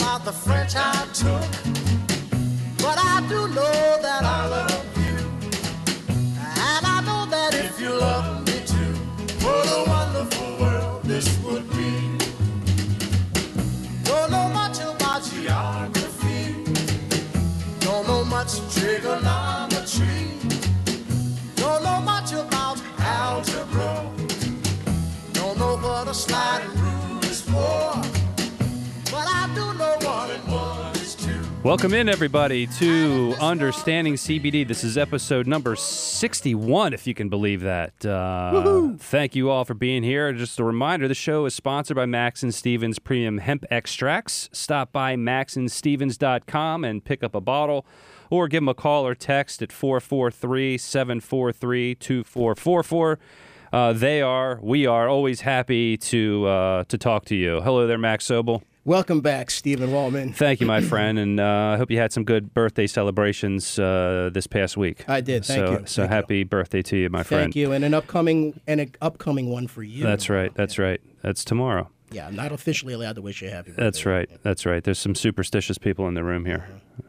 About the French I took. Welcome in, everybody, to Understanding CBD. This is episode number 61, if you can believe that. Uh, thank you all for being here. Just a reminder the show is sponsored by Max and Stevens Premium Hemp Extracts. Stop by maxandstevens.com and pick up a bottle or give them a call or text at 443 743 2444. Uh, They are, we are always happy to uh, to talk to you. Hello there, Max Sobel. Welcome back, Stephen Wallman. Thank you, my friend, and uh, I hope you had some good birthday celebrations uh, this past week. I did. Thank so, you. So Thank you. happy birthday to you, my friend. Thank you, and an upcoming and an upcoming one for you. That's right. That's right. That's tomorrow. Yeah, I'm not officially allowed to wish you happy birthday. That's right. That's right. There's some superstitious people in the room here.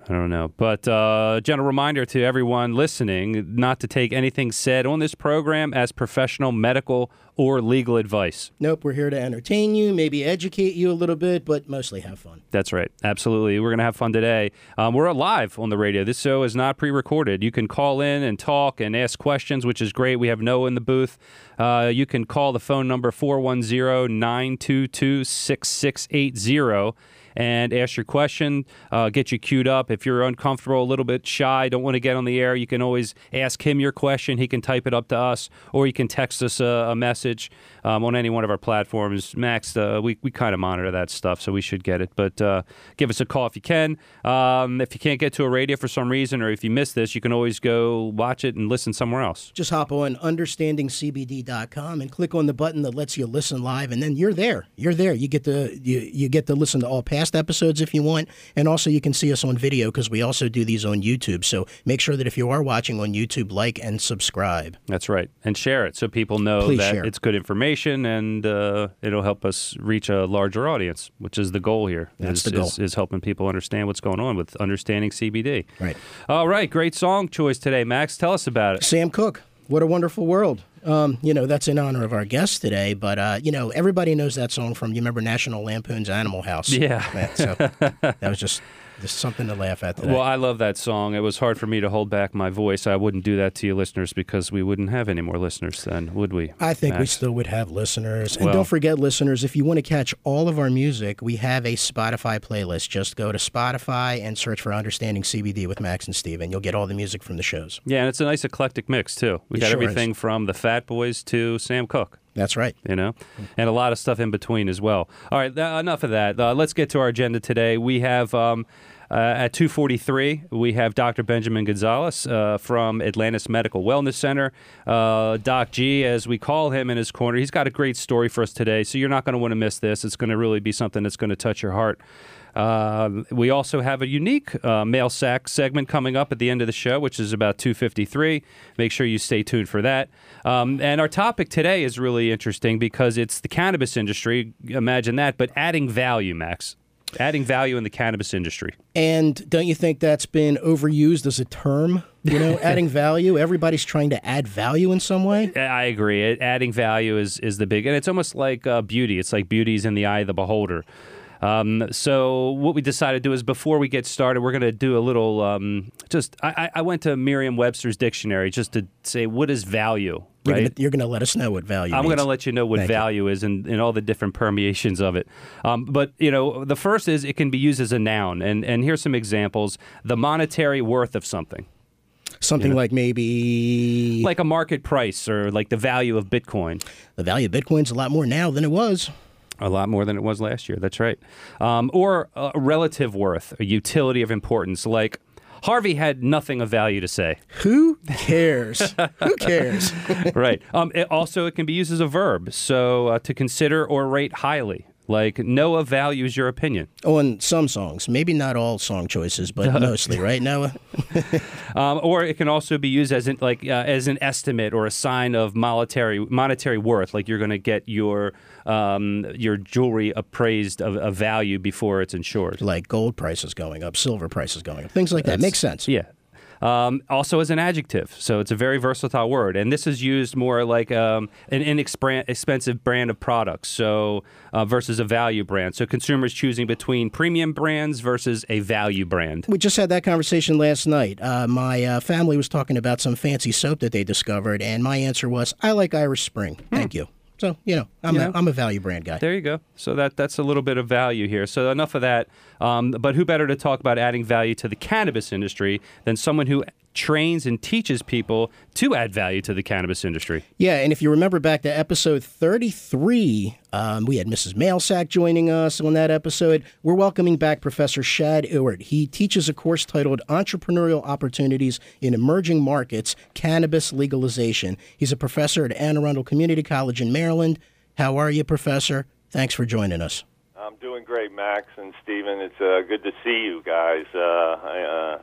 I don't know. But uh, gentle reminder to everyone listening not to take anything said on this program as professional, medical, or legal advice. Nope, we're here to entertain you, maybe educate you a little bit, but mostly have fun. That's right. Absolutely. We're going to have fun today. Um, we're live on the radio. This show is not pre recorded. You can call in and talk and ask questions, which is great. We have Noah in the booth. Uh, you can call the phone number 410 922 6680 and ask your question, uh, get you queued up. If you're uncomfortable, a little bit shy, don't want to get on the air, you can always ask him your question. He can type it up to us, or you can text us a, a message um, on any one of our platforms. Max, uh, we, we kind of monitor that stuff, so we should get it. But uh, give us a call if you can. Um, if you can't get to a radio for some reason, or if you miss this, you can always go watch it and listen somewhere else. Just hop on understandingcbd.com and click on the button that lets you listen live, and then you're there. You're there. You get to you, you get to listen to all past episodes if you want, and also you can see us on video because we also do these on YouTube. So make sure that if you are watching on YouTube, like and subscribe. That's right. And share it so people know Please that share. it's good information and uh, it'll help us reach a larger audience, which is the goal here. That's is, the goal. Is, is helping people understand what's going on with understanding CBD. Right. All right. Great song choice today, Max. Tell us about it. Sam Cooke. What a wonderful world. Um, you know, that's in honor of our guest today, but uh, you know, everybody knows that song from you remember National Lampoon's Animal House. Yeah. so that was just just something to laugh at today. Well, I love that song. It was hard for me to hold back my voice. I wouldn't do that to you listeners because we wouldn't have any more listeners then, would we? I think we still would have listeners. And Well- don't forget, listeners, if you want to catch all of our music, we have a Spotify playlist. Just go to Spotify and search for Understanding CBD with Max and Steve, and you'll get all the music from the shows. Yeah, and it's a nice eclectic mix too. We It got sure everything from the Fat Boys to Sam Cooke. That's right. you know, and a lot of stuff in between as well. All right, th- enough of that. Uh, let's get to our agenda today. We have. Um, uh, at 2:43, we have Dr. Benjamin Gonzalez uh, from Atlantis Medical Wellness Center. Uh, Doc G, as we call him in his corner, he's got a great story for us today. So you're not going to want to miss this. It's going to really be something that's going to touch your heart. Uh, we also have a unique uh, mail sack segment coming up at the end of the show, which is about 2:53. Make sure you stay tuned for that. Um, and our topic today is really interesting because it's the cannabis industry. Imagine that, but adding value, Max. Adding value in the cannabis industry. And don't you think that's been overused as a term? You know, adding value. Everybody's trying to add value in some way. I agree. Adding value is is the big, and it's almost like uh, beauty. It's like beauty's in the eye of the beholder. Um, so what we decided to do is before we get started, we're going to do a little. Um, just I, I I went to Merriam-Webster's dictionary just to say what is value. You're right? gonna, you're gonna let us know what value. I'm going to let you know what Thank you. value is and, and all the different permeations of it. Um, but you know, the first is it can be used as a noun, and and here's some examples: the monetary worth of something, something like maybe like a market price or like the value of Bitcoin. the value of Bitcoin's a lot more now than it was. A lot more than it was last year. That's right. Um, or a relative worth, a utility of importance, like. Harvey had nothing of value to say. Who cares? Who cares? right. Um, it also, it can be used as a verb. So uh, to consider or rate highly. Like Noah values your opinion. On some songs, maybe not all song choices, but mostly, right, Noah? Um, or it can also be used as an, like uh, as an estimate or a sign of monetary monetary worth. Like you're going to get your um, your jewelry appraised of, of value before it's insured. Like gold prices going up, silver prices going up, things like that. Makes sense. Yeah. Um, also as an adjective, so it's a very versatile word, and this is used more like um, an inexpensive brand of products, so uh, versus a value brand. So consumers choosing between premium brands versus a value brand. We just had that conversation last night. Uh, my uh, family was talking about some fancy soap that they discovered, and my answer was, I like Irish Spring. Thank you. So, you know, I'm, Yeah. A, I'm a value brand guy. There you go. So that that's a little bit of value here. So enough of that. Um, but who better to talk about adding value to the cannabis industry than someone who trains and teaches people to add value to the cannabis industry? Yeah, and if you remember back to episode 33, um, we had Mrs. Mailsack joining us on that episode. We're welcoming back Professor Shad Ewart. He teaches a course titled Entrepreneurial Opportunities in Emerging Markets Cannabis Legalization. He's a professor at Anne Arundel Community College in Maryland. How are you, Professor? Thanks for joining us. I'm doing great, Max and Steven. It's uh, good to see you guys. Uh, I,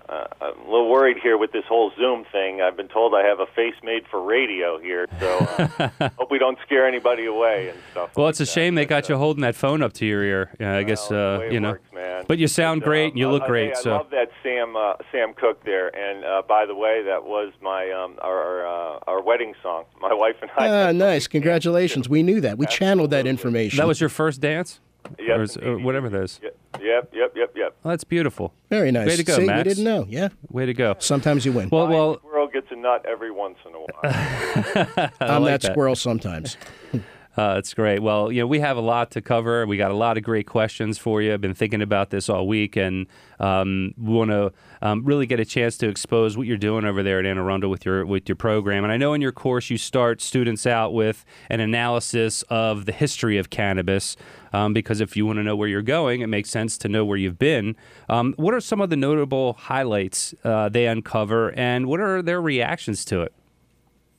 uh, uh, I'm a little worried here with this whole Zoom thing. I've been told I have a face made for radio here, so uh, hope we don't scare anybody away and stuff. Well, like it's a that. shame they got uh, you holding that phone up to your ear. Yeah, I guess well, uh, the way it you know. works, man. But you sound But, great um, and you look uh, great. hey, I love that Sam uh, Sam Cooke there. And uh, by the way, that was my um, our uh, our wedding song. My wife and I. Ah, nice. Congratulations. We knew that. We channeled that information. that was your first dance, Yep, or, is- or whatever that is. Yep, yep, yep, yep. yep. Oh, that's beautiful. very nice. Way to go, See, Max. we didn't know. Yeah. Way to go. Sometimes you win. Well, My well, squirrel gets a nut every once in a while. I'm like that, that. squirrel sometimes. Uh, that's great. Well, you know, we have a lot to cover. We got a lot of great questions for you. I've been thinking about this all week, and um, we want to um, really get a chance to expose what you're doing over there at Anne Arundel with your with your program. And I know in your course you start students out with an analysis of the history of cannabis, um, because if you want to know where you're going, it makes sense to know where you've been. Um, what are some of the notable highlights uh, they uncover, and what are their reactions to it?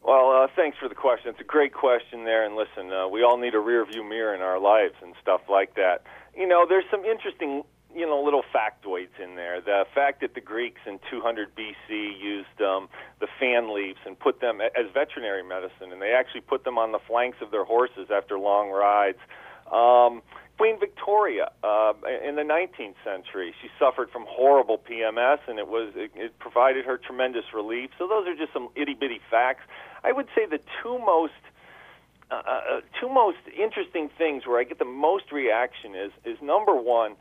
Well, uh, thanks for the question. It's a great question there. And listen, uh, we all need a rear view mirror in our lives and stuff like that. You know, there's some interesting, you know, little factoids in there. The fact that the Greeks in 200 BC used um, the fan leaves and put them as veterinary medicine, and they actually put them on the flanks of their horses after long rides. Um, Queen Victoria uh, in the 19th century, she suffered from horrible PMS, and it was it, it provided her tremendous relief. So those are just some itty bitty facts. I would say the two most uh, uh, two most interesting things where I get the most reaction is is number one,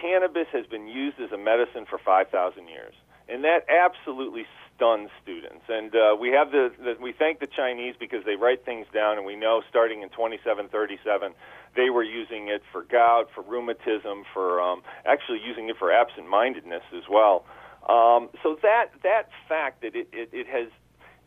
cannabis has been used as a medicine for 5,000 years, and that absolutely stuns students. And uh, we have the, the we thank the Chinese because they write things down, and we know starting in 2737 they were using it for gout, for rheumatism, for um, actually using it for absent-mindedness as well. Um, so that that fact that it, it, it has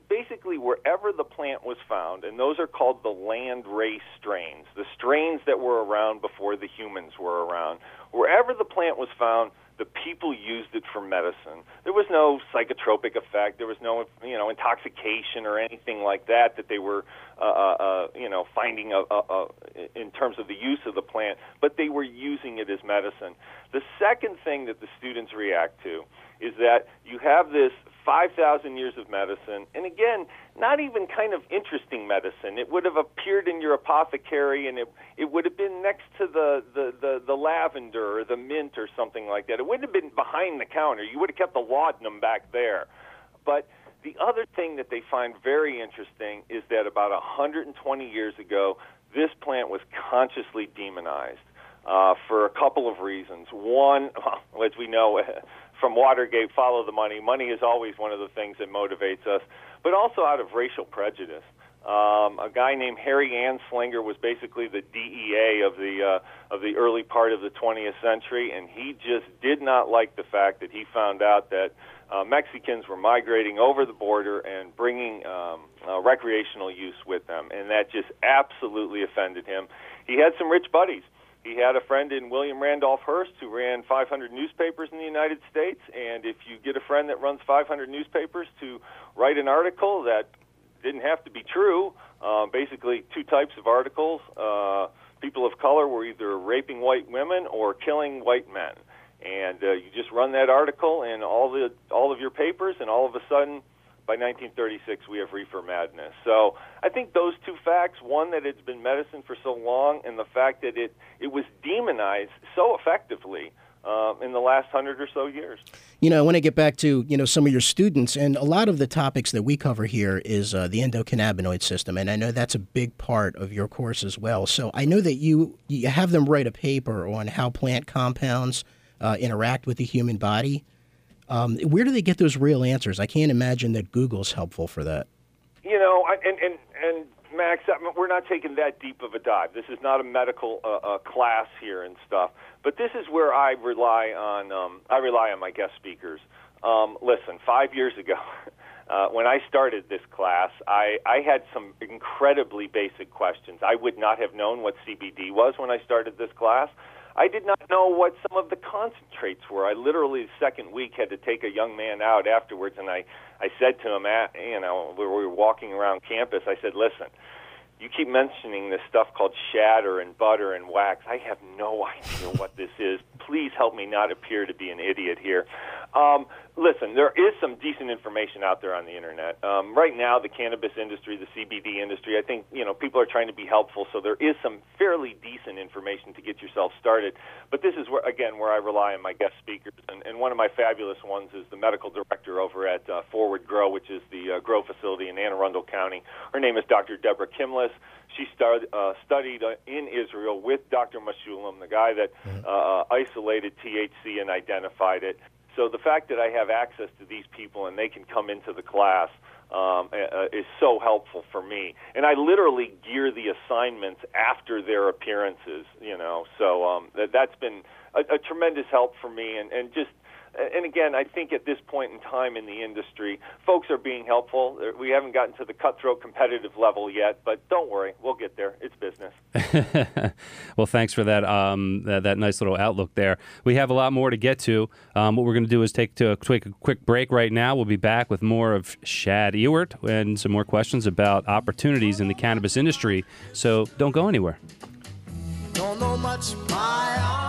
basically wherever the plant was found, and those are called the land race strains, the strains that were around before the humans were around. Wherever the plant was found, the people used it for medicine. There was no psychotropic effect. There was no, you know, intoxication or anything like that that they were, uh, uh, you know, finding a, a, a, in terms of the use of the plant. But they were using it as medicine. The second thing that the students react to is that you have this 5,000 years of medicine, and again, not even kind of interesting medicine. It would have appeared in your apothecary, and it it would have been next to the the the, the lavender or the mint or something like that. It wouldn't have been behind the counter. You would have kept the laudanum back there. But the other thing that they find very interesting is that about 120 years ago, this plant was consciously demonized uh, for a couple of reasons. One, as we know from Watergate, follow the money. Money is always one of the things that motivates us, but also out of racial prejudice. Um, a guy named Harry Anslinger was basically the DEA of the uh, of the early part of the 20th century, and he just did not like the fact that he found out that uh, Mexicans were migrating over the border and bringing um, uh, recreational use with them, and that just absolutely offended him. He had some rich buddies. He had a friend in William Randolph Hearst who ran 500 newspapers in the United States, and if you get a friend that runs 500 newspapers to write an article that didn't have to be true, uh, basically two types of articles. Uh, people of color were either raping white women or killing white men and uh, you just run that article in all the all of your papers, and all of a sudden, by 1936, we have reefer madness. So I think those two facts: one, that it's been medicine for so long, and the fact that it it was demonized so effectively. Uh, in the last hundred or so years. You know, I want to get back to you know some of your students, and a lot of the topics that we cover here is uh, the endocannabinoid system, and I know that's a big part of your course as well. So I know that you you have them write a paper on how plant compounds uh, interact with the human body. Um, where do they get those real answers? I can't imagine that Google's helpful for that. You know, I, and and and Max, I mean, we're not taking that deep of a dive. This is not a medical uh, uh, class here and stuff. But this is where I rely on. Um, I rely on my guest speakers. Um, listen, five years ago. Uh, when I started this class, I, I had some incredibly basic questions. I would not have known what CBD was when I started this class. I did not know what some of the concentrates were. I literally the second week had to take a young man out afterwards, and I I said to him, at, you know, we were walking around campus. I said, listen. You keep mentioning this stuff called shatter and butter and wax. I have no idea what this is. Please help me not appear to be an idiot here. Um, listen, there is some decent information out there on the internet. Um, right now, the cannabis industry, the CBD industry, I think you know people are trying to be helpful, so there is some fairly decent information to get yourself started. But this is where again where I rely on my guest speakers, and, and one of my fabulous ones is the medical director over at uh, ForwardGro, which is the uh, grow facility in Anne Arundel County. Her name is Dr. Deborah Kimless. She started, uh, studied uh, in Israel with Dr. Mechoulam, the guy that mm-hmm. uh, isolated THC and identified it. So the fact that I have access to these people and they can come into the class um, uh, is so helpful for me. And I literally gear the assignments after their appearances, you know. So um, that, that's been a, a tremendous help for me, and, and just and again, I think at this point in time in the industry, folks are being helpful. We haven't gotten to the cutthroat competitive level yet, but don't worry, we'll get there. It's business. well, thanks for that, um, that, that nice little outlook there. We have a lot more to get to. Um, what we're going to do is take to a quick, a quick break right now. We'll be back with more of Shad Ewart and some more questions about opportunities in the cannabis industry. So don't go anywhere. Don't know much biology. Don't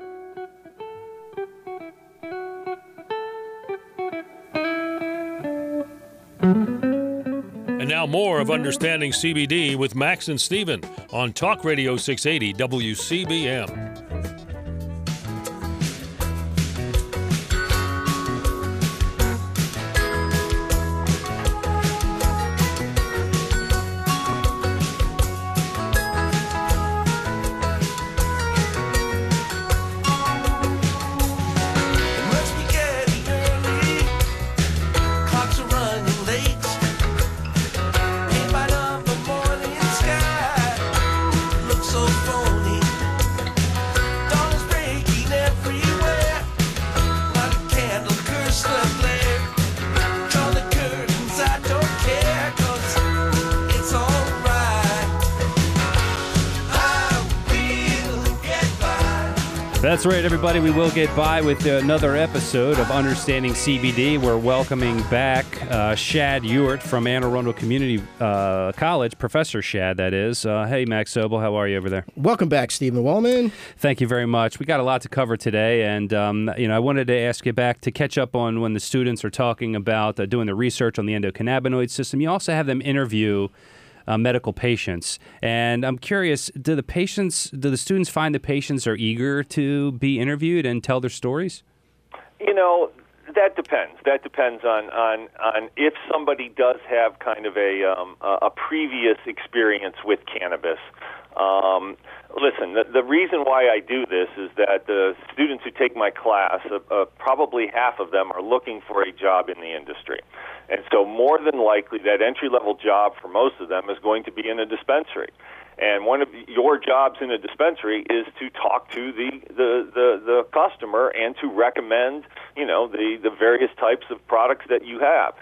Now more of Understanding CBD with Max and Steven on Talk Radio 680 WCBM. That's right, everybody. We will get by with another episode of Understanding CBD. We're welcoming back uh, Shad Ewart from Anne Arundel Community uh, College, Professor Shad, that is. Uh, hey, Max Sobel, how are you over there? Welcome back, Stephen Wallman. Thank you very much. We got a lot to cover today, and um, you know, I wanted to ask you back to catch up on when the students are talking about uh, doing the research on the endocannabinoid system. You also have them interview uh, medical patients. And I'm curious, do the patients, do the students find the patients are eager to be interviewed and tell their stories? You know, that depends. That depends on on on if somebody does have kind of a um, a previous experience with cannabis. Um, listen, the, the reason why I do this is that the students who take my class, uh, uh, probably half of them are looking for a job in the industry. And so, more than likely, that entry level job for most of them is going to be in a dispensary. And one of your jobs in a dispensary is to talk to the, the, the, the customer and to recommend, you know, the, the various types of products that you have.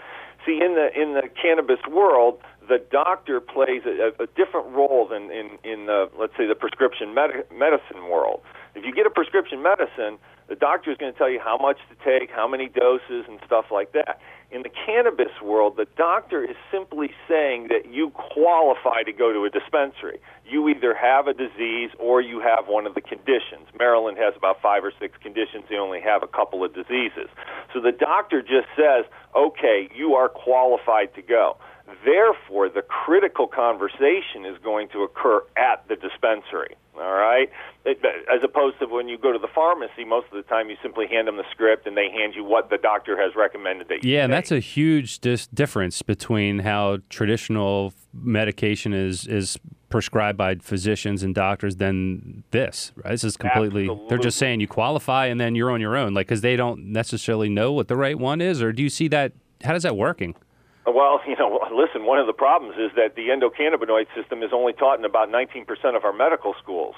See, in the in the cannabis world, the doctor plays a, a different role than in in the let's say the prescription med- medicine world. If you get a prescription medicine, the doctor is going to tell you how much to take, how many doses, and stuff like that. In the cannabis world, the doctor is simply saying that you qualify to go to a dispensary. You either have a disease or you have one of the conditions. Maryland has about five or six conditions. They only have a couple of diseases. So the doctor just says, okay, you are qualified to go. Therefore, the critical conversation is going to occur at the dispensary. All right, as opposed to when you go to the pharmacy, most of the time you simply hand them the script and they hand you what the doctor has recommended that you. Yeah, take. and that's a huge dis- difference between how traditional medication is is prescribed by physicians and doctors than this. Right? This is completely. Absolutely. They're just saying you qualify and then you're on your own, like because they don't necessarily know what the right one is, or do you see that? How does that working? Well, you know, listen, one of the problems is that the endocannabinoid system is only taught in about 19% of our medical schools.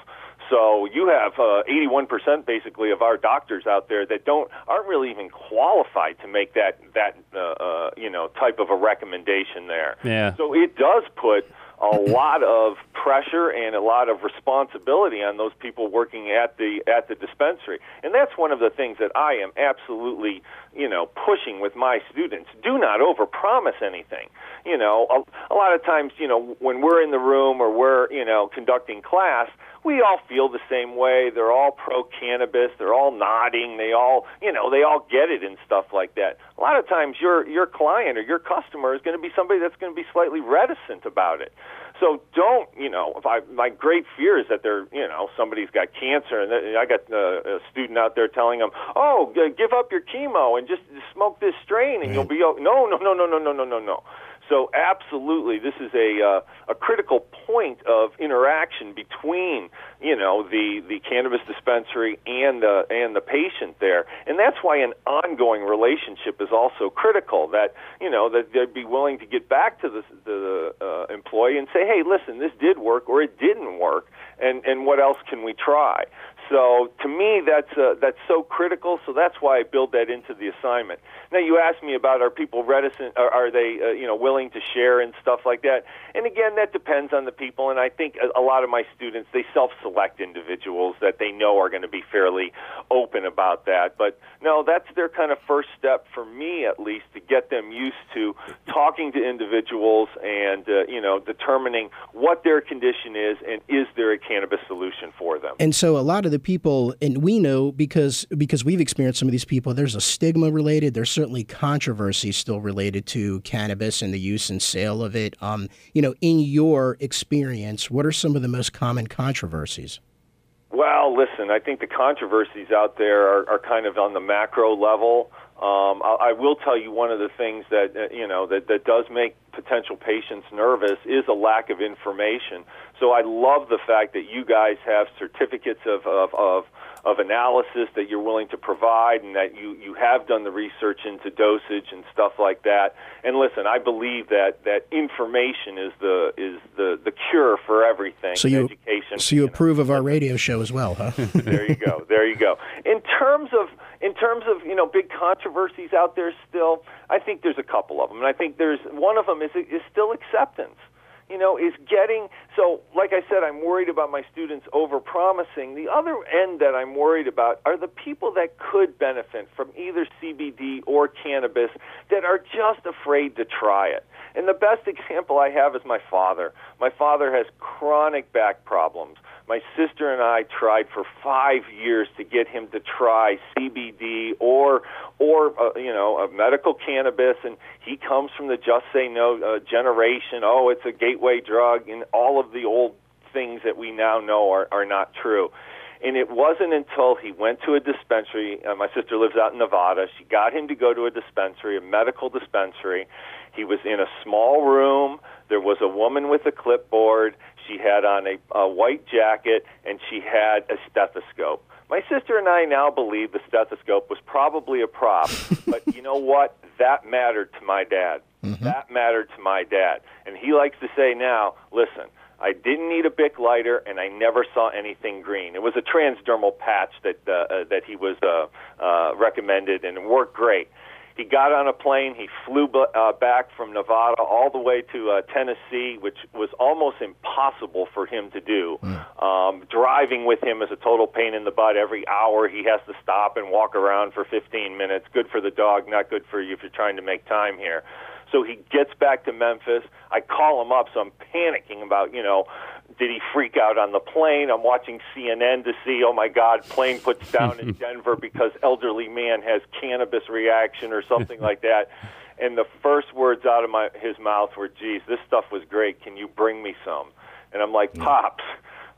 So you have uh, 81% basically of our doctors out there that don't aren't really even qualified to make that that uh, uh, you know type of a recommendation there. Yeah. So it does put a lot of pressure and a lot of responsibility on those people working at the at the dispensary. And that's one of the things that I am absolutely, you know, pushing with my students. Do not overpromise anything. You know, a, a lot of times, you know, when we're in the room or we're, you know, conducting class, we all feel the same way. They're all pro cannabis. They're all nodding. They all, you know, they all get it and stuff like that. A lot of times, your your client or your customer is going to be somebody that's going to be slightly reticent about it. So don't, you know, if I my great fear is that they're, you know, somebody's got cancer, and I got uh, a student out there telling them, "Oh, give up your chemo and just smoke this strain, and you'll be o-" no, no, no, no, no, no, no, no, no." So absolutely, this is a uh, a critical point of interaction between you know the the cannabis dispensary and the and the patient there, and that's why an ongoing relationship is also critical. That you know that they'd be willing to get back to the the uh, employee and say, hey, listen, this did work or it didn't work, and and what else can we try? So to me, that's uh, that's so critical. So that's why I build that into the assignment. Now you asked me about are people reticent? Are, are they uh, you know willing to share and stuff like that? And again, that depends on the people. And I think a, a lot of my students they self-select individuals that they know are going to be fairly open about that. But no, that's their kind of first step for me at least to get them used to talking to individuals and uh, you know determining what their condition is and is there a cannabis solution for them. And so a lot of the people, and we know because because we've experienced some of these people. There's a stigma related. There's certainly controversy still related to cannabis and the use and sale of it. Um, you know, in your experience, what are some of the most common controversies? Well, listen, I think the controversies out there are, are kind of on the macro level. Um, I, I will tell you one of the things that uh, you know that, that does make potential patients nervous is a lack of information. So I love the fact that you guys have certificates of, of, of of analysis that you're willing to provide and that you, you have done the research into dosage and stuff like that. And listen, I believe that, that information is the is the, the cure for everything. So you education. so you know. approve of our radio show as well, huh? there you go. There you go. In terms of in terms of you know big controversies out there still, I think there's a couple of them, and I think there's one of them is is still acceptance. You know, is getting so. Like I said, I'm worried about my students over promising. The other end that I'm worried about are the people that could benefit from either CBD or cannabis that are just afraid to try it. And the best example I have is my father. My father has chronic back problems. My sister and I tried for five years to get him to try CBD or or uh, you know a medical cannabis, and he comes from the just say no uh, generation. Oh, it's a gateway drug, and all of the old things that we now know are, are not true. And it wasn't until he went to a dispensary. Uh, my sister lives out in Nevada. She got him to go to a dispensary, a medical dispensary. He was in a small room. There was a woman with a clipboard. She had on a, a white jacket, and she had a stethoscope. My sister and I now believe the stethoscope was probably a prop, but you know what? That mattered to my dad. Mm-hmm. That mattered to my dad. And he likes to say now, listen, I didn't need a Bic lighter, and I never saw anything green. It was a transdermal patch that uh, uh, that he was uh, uh, recommended, and it worked great. He got on a plane. He flew b- uh, back from Nevada all the way to uh, Tennessee, which was almost impossible for him to do. Mm. Um, driving with him is a total pain in the butt. Every hour he has to stop and walk around for 15 minutes. Good for the dog, not good for you if you're trying to make time here. So he gets back to Memphis. I call him up, so I'm panicking about, you know, did he freak out on the plane? I'm watching CNN to see, oh my God, plane puts down in Denver because elderly man has cannabis reaction or something like that. And the first words out of my his mouth were, "Geez, this stuff was great. Can you bring me some?" And I'm like, "Pops,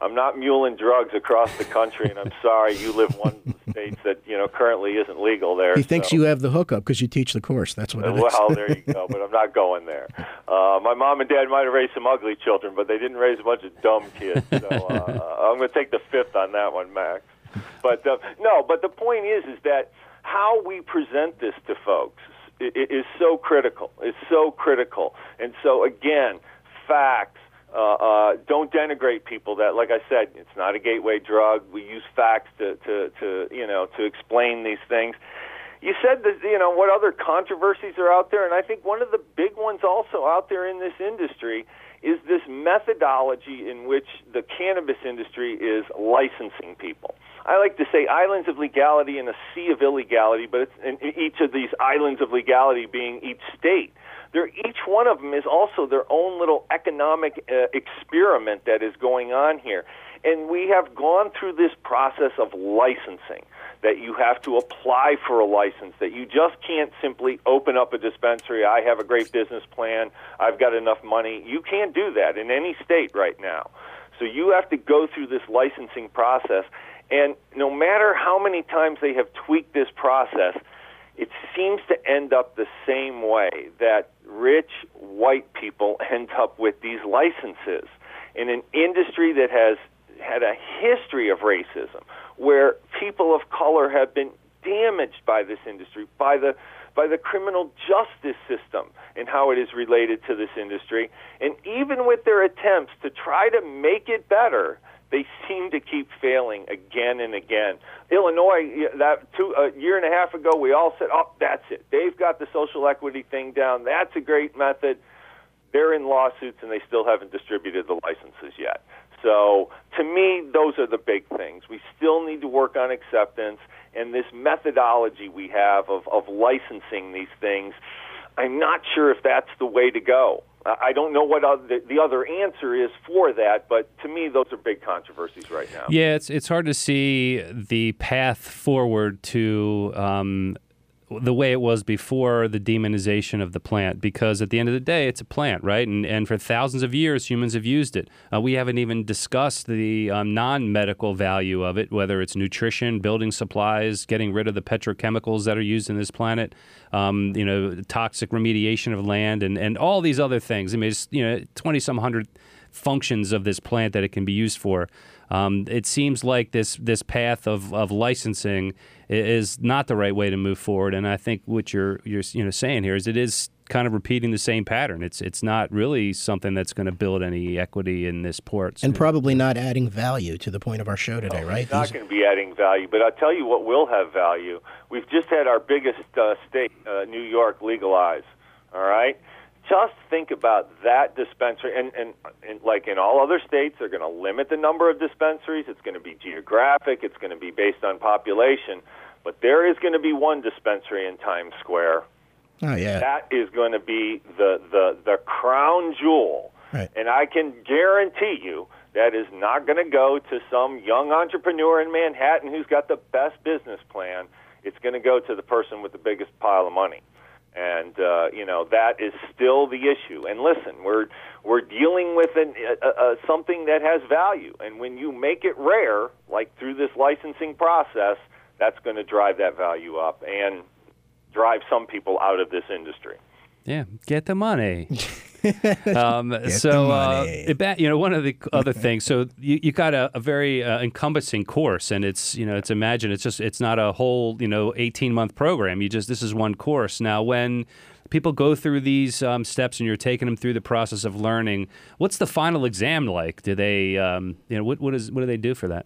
I'm not muling drugs across the country, and I'm sorry you live one of the states that you know currently isn't legal there." He thinks so. you have the hookup because you teach the course. That's what it well, is. well, there you go. But I'm not going there. Uh, my mom and dad might have raised some ugly children, but they didn't raise a bunch of dumb kids. So uh, I'm going to take the fifth on that one, Max. But uh, no, but the point is, is that how we present this to folks is so critical. It's so critical, and so again, facts uh, uh, don't denigrate people that, like I said, it's not a gateway drug. We use facts to, to, to, you know, to explain these things. You said that, you know, what other controversies are out there, and I think one of the big ones also out there in this industry is this methodology in which the cannabis industry is licensing people. I like to say islands of legality and a sea of illegality, but it's in each of these islands of legality being each state they're, each one of them is also their own little economic uh, experiment that is going on here. And we have gone through this process of licensing that you have to apply for a license, that you just can't simply open up a dispensary. I have a great business plan. I've got enough money. You can't do that in any state right now. So you have to go through this licensing process. And no matter how many times they have tweaked this process, it seems to end up the same way that rich white people end up with these licenses in an industry that has had a history of racism, where people of color have been damaged by this industry, by the by the criminal justice system and how it is related to this industry. And even with their attempts to try to make it better, they seem to keep failing again and again. Illinois, that two a year and a half ago, we all said, "Oh, that's it. They've got the social equity thing down. That's a great method." They're in lawsuits and they still haven't distributed the licenses yet. So, to me, those are the big things. We still need to work on acceptance and this methodology we have of, of licensing these things. I'm not sure if that's the way to go. I don't know what other, the other answer is for that, but to me, those are big controversies right now. Yeah, it's it's hard to see the path forward to um, the way it was before the demonization of the plant because at the end of the day it's a plant right? And, and for thousands of years humans have used it. Uh, we haven't even discussed the um, non-medical value of it whether it's nutrition building supplies getting rid of the petrochemicals that are used in this planet um, you know toxic remediation of land and, and all these other things. I mean it's you know 20 some hundred functions of this plant that it can be used for. Um, it seems like this this path of, of licensing is not the right way to move forward. And I think what you're you're you know saying here is it is kind of repeating the same pattern. It's it's not really something that's going to build any equity in this port, and probably not adding value to the point of our show today, no, right? It's not going to be adding value, but I'll tell you what will have value. We've just had our biggest uh, state, uh, New York, legalize. All right, just think about that dispensary and, and, and like in all other states they're going to limit the number of dispensaries it's going to be geographic it's going to be based on population but there is going to be one dispensary in times square oh yeah that is going to be the the the crown jewel right. and i can guarantee you that is not going to go to some young entrepreneur in Manhattan who's got the best business plan. It's going to go to the person with the biggest pile of money. And uh, you know that is still the issue. And listen, we're we're dealing with an, uh, uh, something that has value. And when you make it rare, like through this licensing process, that's going to drive that value up and drive some people out of this industry. Yeah, get the money. um, so, uh, it, you know, one of the other things. So, you, you got a, a very uh, encompassing course, and it's you know, it's imagine it's just it's not a whole you know eighteen month program. You just this is one course. Now, when people go through these um, steps and you're taking them through the process of learning, what's the final exam like? Do they, um, you know, what what is what do they do for that?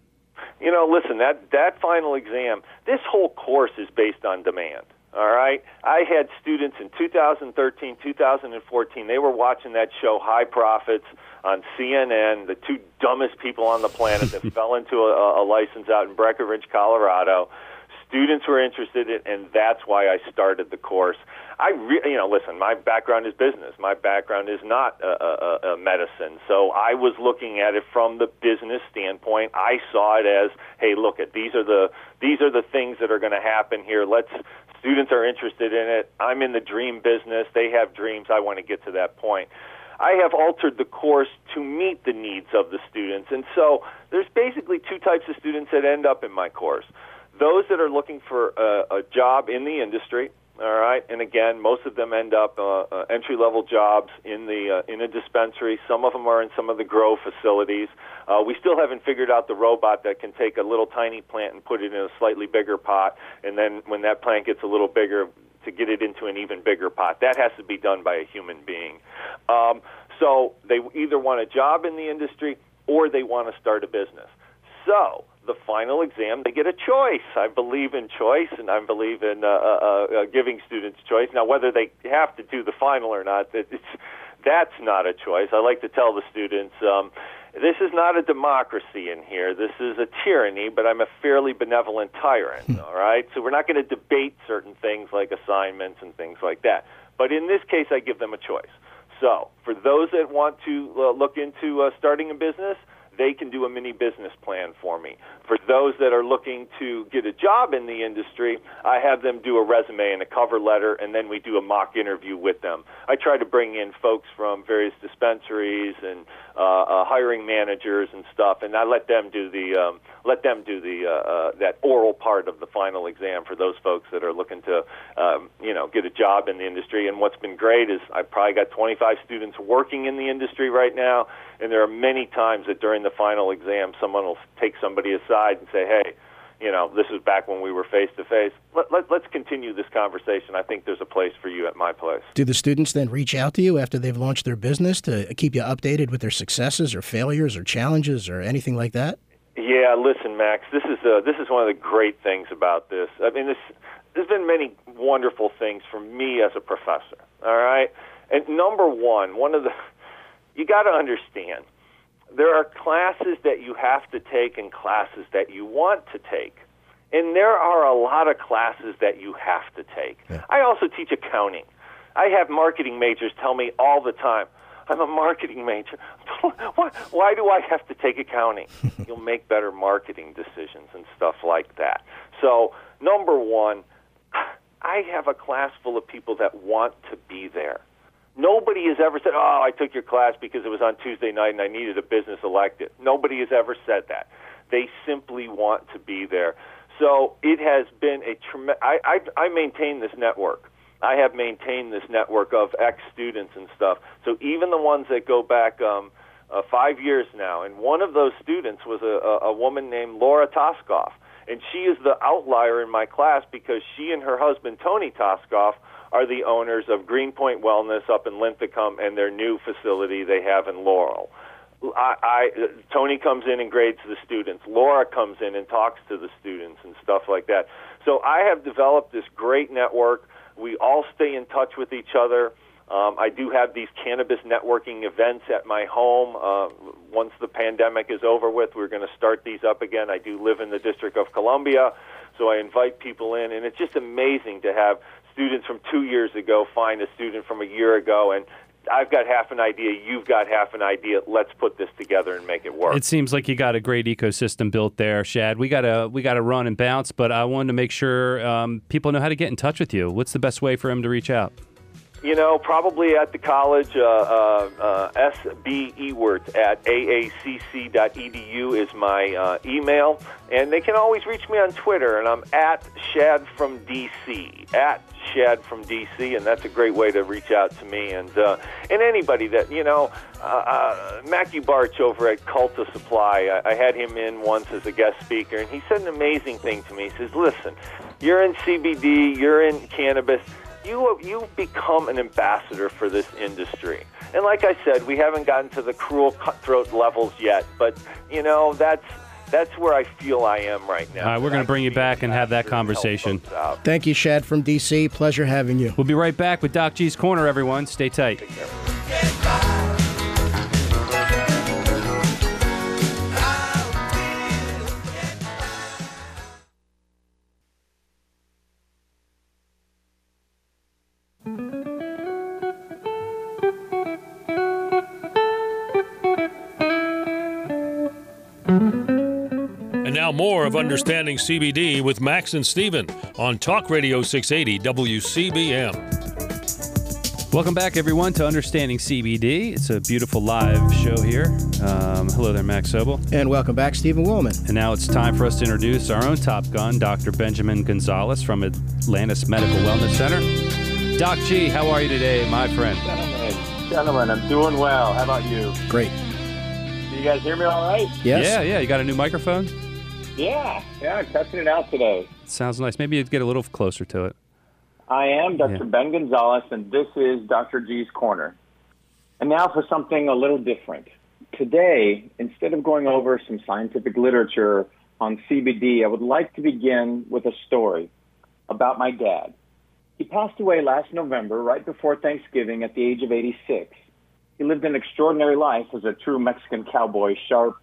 You know, listen, that that final exam, this whole course is based on demand. All right. I had students in 2013, 2014. They were watching that show, High Profits, on CNN. The two dumbest people on the planet that fell into a, a license out in Breckenridge, Colorado. Students were interested in, and that's why I started the course. I, re- you know, listen. My background is business. My background is not a, a, a medicine. So I was looking at it from the business standpoint. I saw it as, hey, look at these are the these are the things that are going to happen here. Let's students are interested in it. I'm in the dream business. They have dreams. I want to get to that point. I have altered the course to meet the needs of the students. And so there's basically two types of students that end up in my course. Those that are looking for a, a job in the industry, all right, and again, most of them end up uh, uh, entry level jobs in the uh, in a dispensary. Some of them are in some of the grow facilities. Uh, we still haven't figured out the robot that can take a little tiny plant and put it in a slightly bigger pot, and then when that plant gets a little bigger, to get it into an even bigger pot. That has to be done by a human being. Um, so they either want a job in the industry or they want to start a business. So the final exam, they get a choice. I believe in choice, and I believe in uh, uh, uh, giving students choice. Now, whether they have to do the final or not, it's, that's not a choice. I like to tell the students. Um, this is not a democracy in here. This is a tyranny, but I'm a fairly benevolent tyrant, hmm. all right? So we're not going to debate certain things like assignments and things like that. But in this case, I give them a choice. So for those that want to uh, look into uh, starting a business, they can do a mini business plan for me. For those that are looking to get a job in the industry, I have them do a resume and a cover letter, and then we do a mock interview with them. I try to bring in folks from various dispensaries and uh, uh, hiring managers and stuff, and I let them do the um, let them do the uh, uh, that oral part of the final exam for those folks that are looking to um, you know get a job in the industry. And what's been great is I've probably got 25 students working in the industry right now, and there are many times that during the final exam, someone will take somebody aside and say, "Hey." you know, this is back when we were face to face. Let, let's continue this conversation. I think there's a place for you at my place. Do the students then reach out to you after they've launched their business to keep you updated with their successes or failures or challenges or anything like that? Yeah, listen, Max. This is uh, this is one of the great things about this. I mean, this there's been many wonderful things for me as a professor. All right, and number one, one of the you got to understand there are classes that you have to take and classes that you want to take. And there are a lot of classes that you have to take. Yeah. I also teach accounting. I have marketing majors tell me all the time, I'm a marketing major. why, why do I have to take accounting? You'll make better marketing decisions and stuff like that. So, number one, I have a class full of people that want to be there. Nobody has ever said, "Oh, I took your class because it was on Tuesday night and I needed a business elective." Nobody has ever said that. They simply want to be there. So it has been a tremendous. I, I I maintain this network. I have maintained this network of ex students and stuff. So even the ones that go back um, uh, five years now, and one of those students was a, a, a woman named Laura Toskoff, and she is the outlier in my class because she and her husband Tony Toskoff are the owners of Greenpoint Wellness up in Linthicum and their new facility they have in Laurel. I, I Tony comes in and grades the students. Laura comes in and talks to the students and stuff like that. So I have developed this great network. We all stay in touch with each other. Um, I do have these cannabis networking events at my home. Uh, once the pandemic is over with, we're going to start these up again. I do live in the District of Columbia, so I invite people in, and it's just amazing to have students from two years ago find a student from a year ago, and I've got half an idea, you've got half an idea. Let's put this together and make it work. It seems like you got a great ecosystem built there, Shad. We gotta we gotta run and bounce, but I wanted to make sure um, people know how to get in touch with you. What's the best way for them to reach out? You know, probably at the college, uh, uh, uh, at aacc.edu is my uh, email. And they can always reach me on Twitter, and I'm at Shad from DC. At Shad from DC, and that's a great way to reach out to me. And, uh, and anybody that, you know, uh, uh, Mackie Barch over at Culta Supply, I, I had him in once as a guest speaker, and he said an amazing thing to me. He says, Listen, you're in CBD, you're in cannabis you you've become an ambassador for this industry. And like I said, we haven't gotten to the cruel cutthroat levels yet, but you know that's that's where I feel I am right now. All right, we're going to bring you back and have that conversation. Thank you, Shad from DC. Pleasure having you. We'll be right back with Doc G's Corner, everyone. Stay tight. Of Understanding CBD with Max and Steven on Talk Radio 680 WCBM. Welcome back, everyone, to Understanding CBD. It's a beautiful live show here. Um, hello there, Max Sobel. And welcome back, Stephen Woolman. And now it's time for us to introduce our own Top Gun, Dr. Benjamin Gonzalez from Atlantis Medical Wellness Center. Doc G, how are you today, my friend? Gentlemen, gentlemen, I'm doing well. How about you? Great. Do you guys hear me all right? Yes? Yeah, yeah. You got a new microphone? Yeah, yeah, I'm testing it out today. Sounds nice. Maybe you'd get a little closer to it. I am Dr. Yeah. Ben Gonzalez, and this is Dr. G's Corner. And now for something a little different. Today, instead of going over some scientific literature on CBD, I would like to begin with a story about my dad. He passed away last November, right before Thanksgiving, at the age of 86. He lived an extraordinary life as a true Mexican cowboy, sharp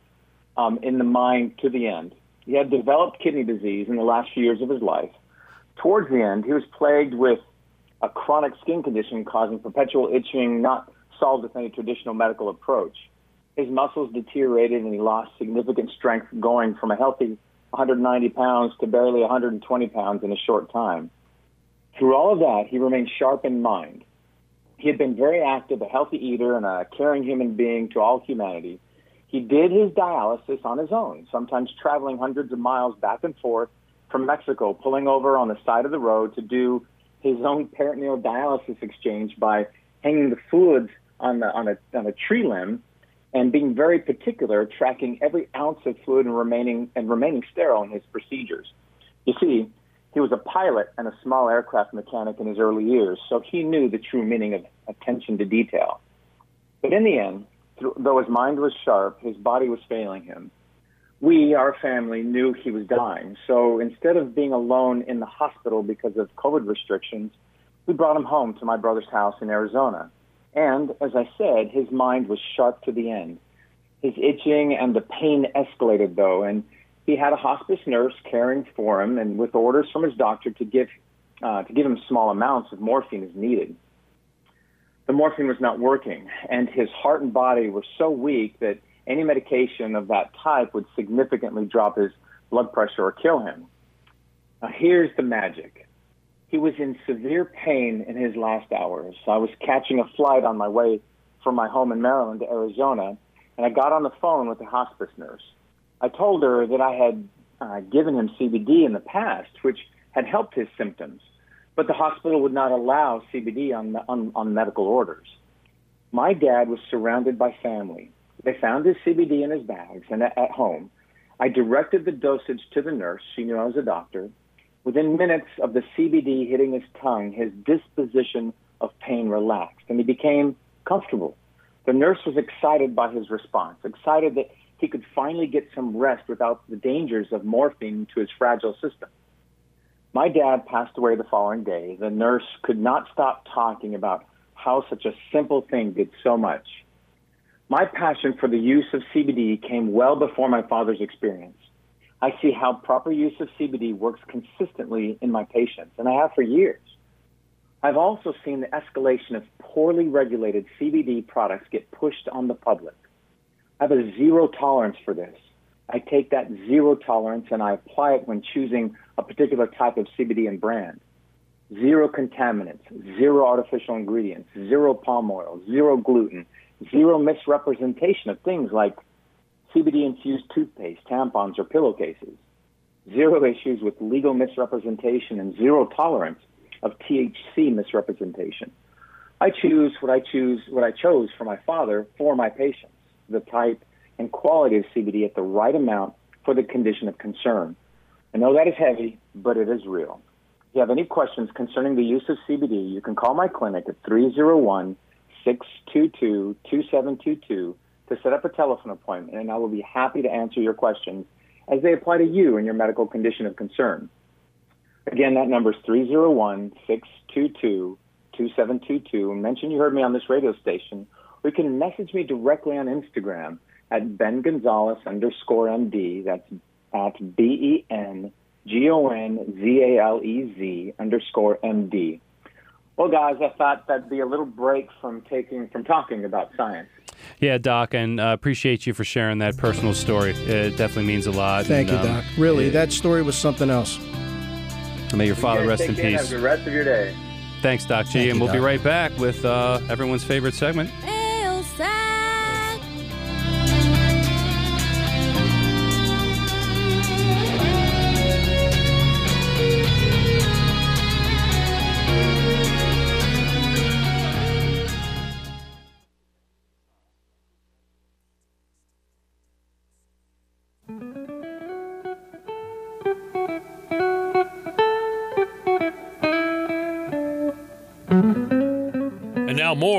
um, in the mind to the end. He had developed kidney disease in the last few years of his life. Towards the end, he was plagued with a chronic skin condition causing perpetual itching, not solved with any traditional medical approach. His muscles deteriorated and he lost significant strength, going from a healthy 190 pounds to barely 120 pounds in a short time. Through all of that, he remained sharp in mind. He had been very active, a healthy eater, and a caring human being to all humanity. He did his dialysis on his own, sometimes traveling hundreds of miles back and forth from Mexico, pulling over on the side of the road to do his own peritoneal dialysis exchange by hanging the fluids on, the, on, a, on a tree limb and being very particular, tracking every ounce of fluid and remaining, and remaining sterile in his procedures. You see, he was a pilot and a small aircraft mechanic in his early years, so he knew the true meaning of attention to detail. But in the end, though his mind was sharp, his body was failing him. We, our family, knew he was dying. So instead of being alone in the hospital because of COVID restrictions, we brought him home to my brother's house in Arizona. And as I said, his mind was sharp to the end. His itching and the pain escalated, though, and he had a hospice nurse caring for him and with orders from his doctor to give, uh, to give him small amounts of morphine as needed the morphine was not working, and his heart and body were so weak that any medication of that type would significantly drop his blood pressure or kill him. Now, here's the magic. He was in severe pain in his last hours. I was catching a flight on my way from my home in Maryland to Arizona, and I got on the phone with the hospice nurse. I told her that I had uh, given him CBD in the past, which had helped his symptoms but the hospital would not allow CBD on, on, on medical orders. My dad was surrounded by family. They found his CBD in his bags and at, at home. I directed the dosage to the nurse. She knew I was a doctor. Within minutes of the CBD hitting his tongue, his disposition of pain relaxed and he became comfortable. The nurse was excited by his response, excited that he could finally get some rest without the dangers of morphine to his fragile system. My dad passed away the following day. The nurse could not stop talking about how such a simple thing did so much. My passion for the use of CBD came well before my father's experience. I see how proper use of CBD works consistently in my patients, and I have for years. I've also seen the escalation of poorly regulated CBD products get pushed on the public. I have a zero tolerance for this. I take that zero tolerance and I apply it when choosing a particular type of CBD and brand. Zero contaminants, zero artificial ingredients, zero palm oil, zero gluten, zero misrepresentation of things like CBD infused toothpaste, tampons, or pillowcases. Zero issues with legal misrepresentation and zero tolerance of THC misrepresentation. I choose what I choose, what I chose for my father for my patients, the type and quality of CBD at the right amount for the condition of concern. I know that is heavy, but it is real. If you have any questions concerning the use of CBD, you can call my clinic at 301 622 2722 to set up a telephone appointment, and I will be happy to answer your questions as they apply to you and your medical condition of concern. Again, that number is 301 622 2722. Mention you heard me on this radio station, or you can message me directly on Instagram at Ben Gonzalez underscore MD. That's at B E N G O N Z A L E Z underscore MD. Well, guys, I thought that'd be a little break from taking from talking about science. Yeah, Doc, and uh, appreciate you for sharing that personal story. It definitely means a lot. Thank and, you, um, Doc. Really, yeah, that story was something else. May your father You rest in take care peace. Have the rest of your day. Thanks, Doc G, Thank and you, we'll be right back with uh, everyone's favorite segment.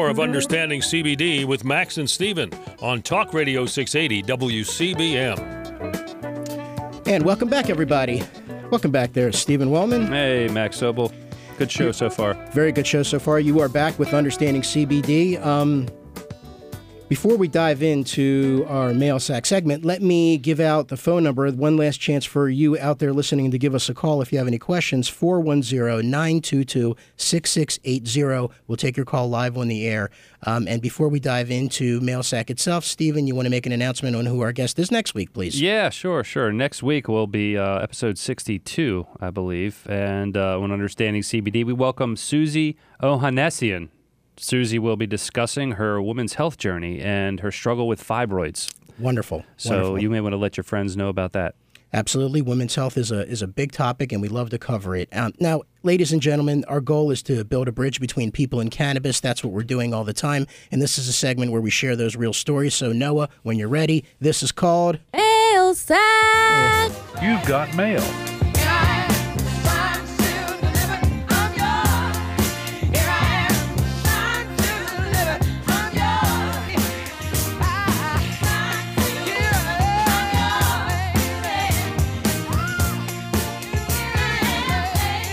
More of Understanding CBD with Max and Steven on Talk Radio 680 WCBM. And welcome back, everybody. Welcome back there, Stephen Wellman. Hey, Max Sobel. Good show so far. Very good show so far. You are back with Understanding CBD. Um, before we dive into our mail sack segment, let me give out the phone number. One last chance for you out there listening to give us a call if you have any questions. 410 922 6680. We'll take your call live on the air. Um, and before we dive into mail sack itself, Stephen, you want to make an announcement on who our guest is next week, please? Yeah, sure, sure. Next week will be uh, episode 62, I believe. And uh, on Understanding CBD, we welcome Susie Ohanessian. Susie will be discussing her women's health journey and her struggle with fibroids. Wonderful. So Wonderful. you may want to let your friends know about that. Absolutely, women's health is a is a big topic, and we love to cover it. Um, now, ladies and gentlemen, our goal is to build a bridge between people and cannabis. That's what we're doing all the time, and this is a segment where we share those real stories. So, Noah, when you're ready, this is called. Ailside. You've got mail.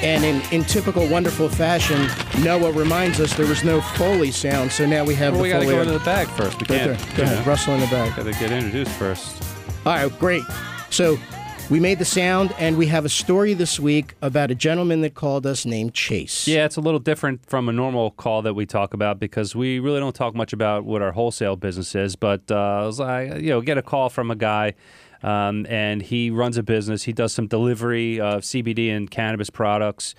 And in, in typical wonderful fashion, Noah reminds us there was no Foley sound, so now we have Well, the we got to Foley. go into the bag first. We Right can't. there. Go ahead, rustle in the back. Got to get introduced first. All right, great. So we made the sound, and we have a story this week about a gentleman that called us named Chase. Yeah, it's a little different from a normal call that we talk about because we really don't talk much about what our wholesale business is. But uh, I was like, you know, get a call from a guy, um, and he runs a business. He does some delivery of CBD and cannabis products.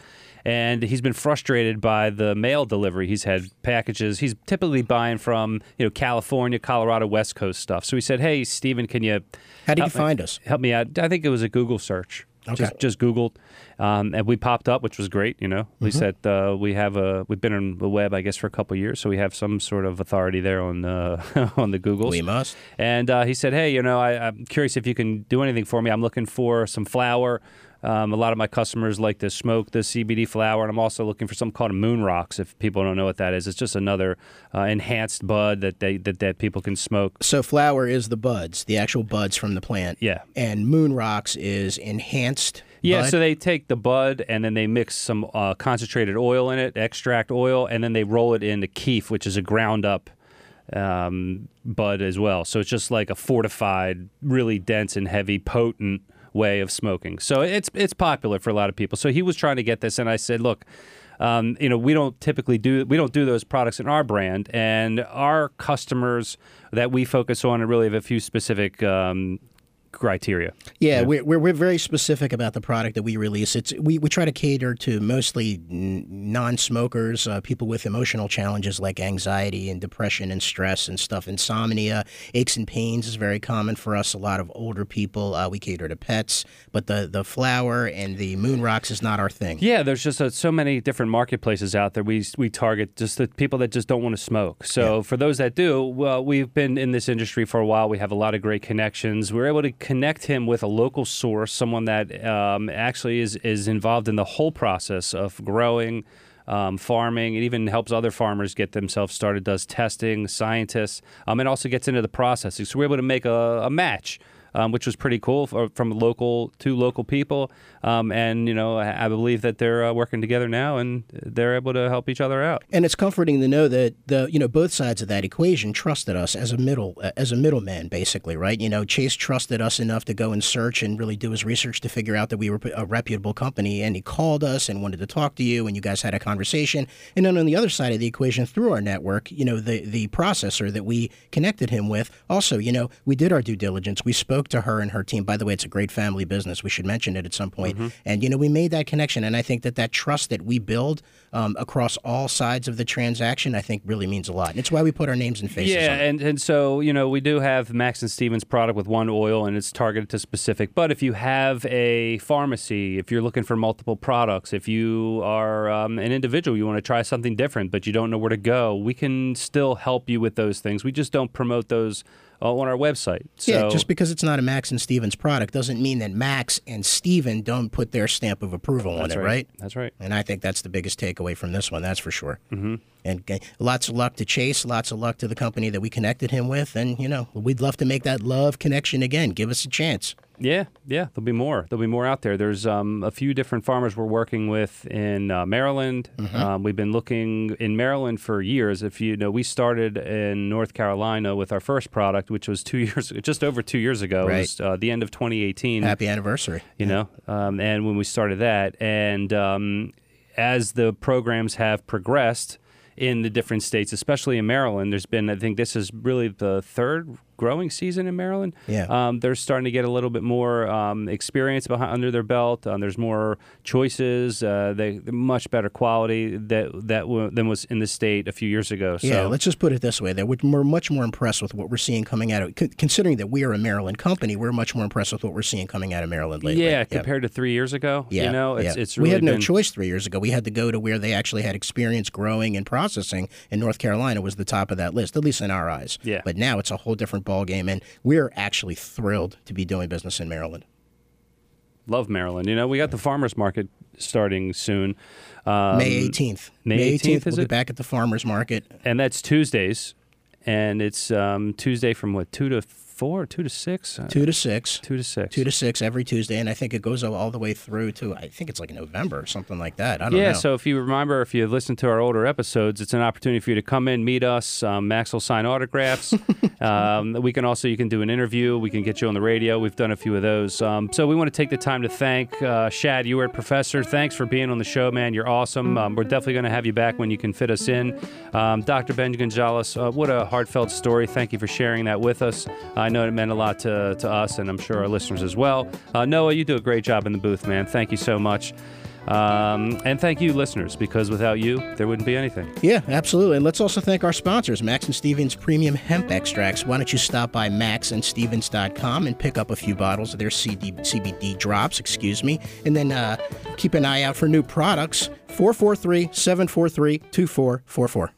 And he's been frustrated by the mail delivery. He's had packages. He's typically buying from you know California, Colorado, West Coast stuff. So he said, "Hey, Stephen, can you How did you help me- find us? help me out. I think it was a Google search. Okay. Just, just Googled, um, and we popped up, which was great. You know, at least Mm-hmm. that uh, we have a we've been on the web, I guess, for a couple of years, so we have some sort of authority there on uh, on the Google. We must. And uh, he said, "Hey, you know, I, I'm curious if you can do anything for me. I'm looking for some flour. Um, a lot of my customers like to smoke the CBD flower, and I'm also looking for something called a moon rocks. If people don't know what that is, it's just another uh, enhanced bud that they that, that people can smoke. So flower is the buds, the actual buds from the plant. Yeah. And moon rocks is enhanced. Yeah, bud. so they take the bud and then they mix some uh, concentrated oil in it, extract oil, and then they roll it into kief, which is a ground up um, bud as well. So it's just like a fortified, really dense and heavy, potent way of smoking. So it's it's popular for a lot of people. So he was trying to get this, and I said, look. um, you know, we don't typically do we don't do those products in our brand, and our customers that we focus on really have a few specific um, criteria. Yeah, We're, we're we're very specific about the product that we release. It's we, we try to cater to mostly n- non-smokers, uh, people with emotional challenges like anxiety and depression and stress and stuff. Insomnia, aches and pains is very common for us. A lot of older people. Uh, we cater to pets, but the the flower and the moon rocks is not our thing. Yeah, there's just uh, so many different marketplaces out there. We we target just the people that just don't want to smoke. So for those that do, well, we've been in this industry for a while. We have a lot of great connections. We're able to connect him with a local source, someone that um, actually is is involved in the whole process of growing. Um, farming, it even helps other farmers get themselves started. Does testing, scientists, um, and also gets into the processing. So we're able to make a, a match um, which was pretty cool for, from local two local people. Um, and you know, I, I believe that they're uh, working together now, and they're able to help each other out. And it's comforting to know that the you know both sides of that equation trusted us as a middle uh, as a middleman, basically, right? You know, Chase trusted us enough to go and search and really do his research to figure out that we were a reputable company, and he called us and wanted to talk to you, and you guys had a conversation. And then on the other side of the equation, through our network, you know, the the processor that we connected him with, also, you know, we did our due diligence. We spoke to her and her team. By the way, it's a great family business. We should mention it at some point. Mm-hmm. And you know, we made that connection, and I think that that trust that we build um, across all sides of the transaction, I think, really means a lot. And it's why we put our names and faces. Yeah, on it. and, and so you know we do have Max and Stevens product with one oil, and it's targeted to specific. But if you have a pharmacy, if you're looking for multiple products, if you are um, an individual, you want to try something different, but you don't know where to go, we can still help you with those things. We just don't promote those uh, on our website. So, yeah, just because it's not a Max and Stevens product doesn't mean that Max and Steven don't put their stamp of approval on it, right. right? That's right. And I think that's the biggest takeaway from this one, that's for sure. Mm-hmm. And uh, lots of luck to Chase, lots of luck to the company that we connected him with. And, you know, we'd love to make that love connection again. Give us a chance. Yeah, yeah, there'll be more. There'll be more out there. There's um, a few different farmers we're working with in uh, Maryland. Mm-hmm. Um, we've been looking in Maryland for years. If you know, we started in North Carolina with our first product, which was two years, just over two years ago. It Right. was uh, the end of 2018 Happy anniversary. you know um, and when we started that and um, as the programs have progressed in the different states especially in maryland there's been i think this is really the third growing season in maryland Yeah. um, they're starting to get a little bit more um, experience behind, under their belt um, there's more choices uh, they much better quality that that w- than was in the state a few years ago so Yeah, let's just put it this way: that we're much more impressed with what we're seeing coming out of. con- Considering that we are a Maryland company, we're much more impressed with what we're seeing coming out of Maryland lately. yeah, compared to three years ago, Yeah, you know, it's yeah. it's we had no been, choice three years ago. We had to go to where they actually had experience growing and processing, and North Carolina was the top of that list, at least in our eyes. Yeah. But now it's a whole different ballgame, and we're actually thrilled to be doing business in Maryland. love Maryland. You know, we got the farmers market starting soon. Um, May 18th. May 18th, is we'll it? be back at the farmers market. and that's Tuesdays, and it's um, Tuesday from what two to four, two to six, Uh, Two to six. two to six. Two to six every Tuesday, and I think it goes all- the way through to I think it's like November or something like that. I don't yeah, know. so if you remember, if you listen to our older episodes, it's an opportunity for you to come in, meet us. Um, Max will sign autographs. um, we can also you can do an interview. We can get you on the radio. We've done a few of those. Um, so we want to take the time to thank uh, Shad Ewart, Professor. Thanks for being on the show, man. You're awesome. Um, we're definitely going to have you back when you can fit us in. Um, Dr. Ben Gonzalez, uh, what a heartfelt story. Thank you for sharing that with us. I know it meant a lot to, to us, and I'm sure our listeners as well. Uh, Noah, you do a great job in the booth, man. Thank you so much. Um, and thank you, listeners, because without you, there wouldn't be anything. Yeah, absolutely. And let's also thank our sponsors, Max and Stevens Premium Hemp Extracts. Why don't you stop by maxandstevens.com and pick up a few bottles of their CD, CBD drops, excuse me, and then uh, keep an eye out for new products. 443 743 2444.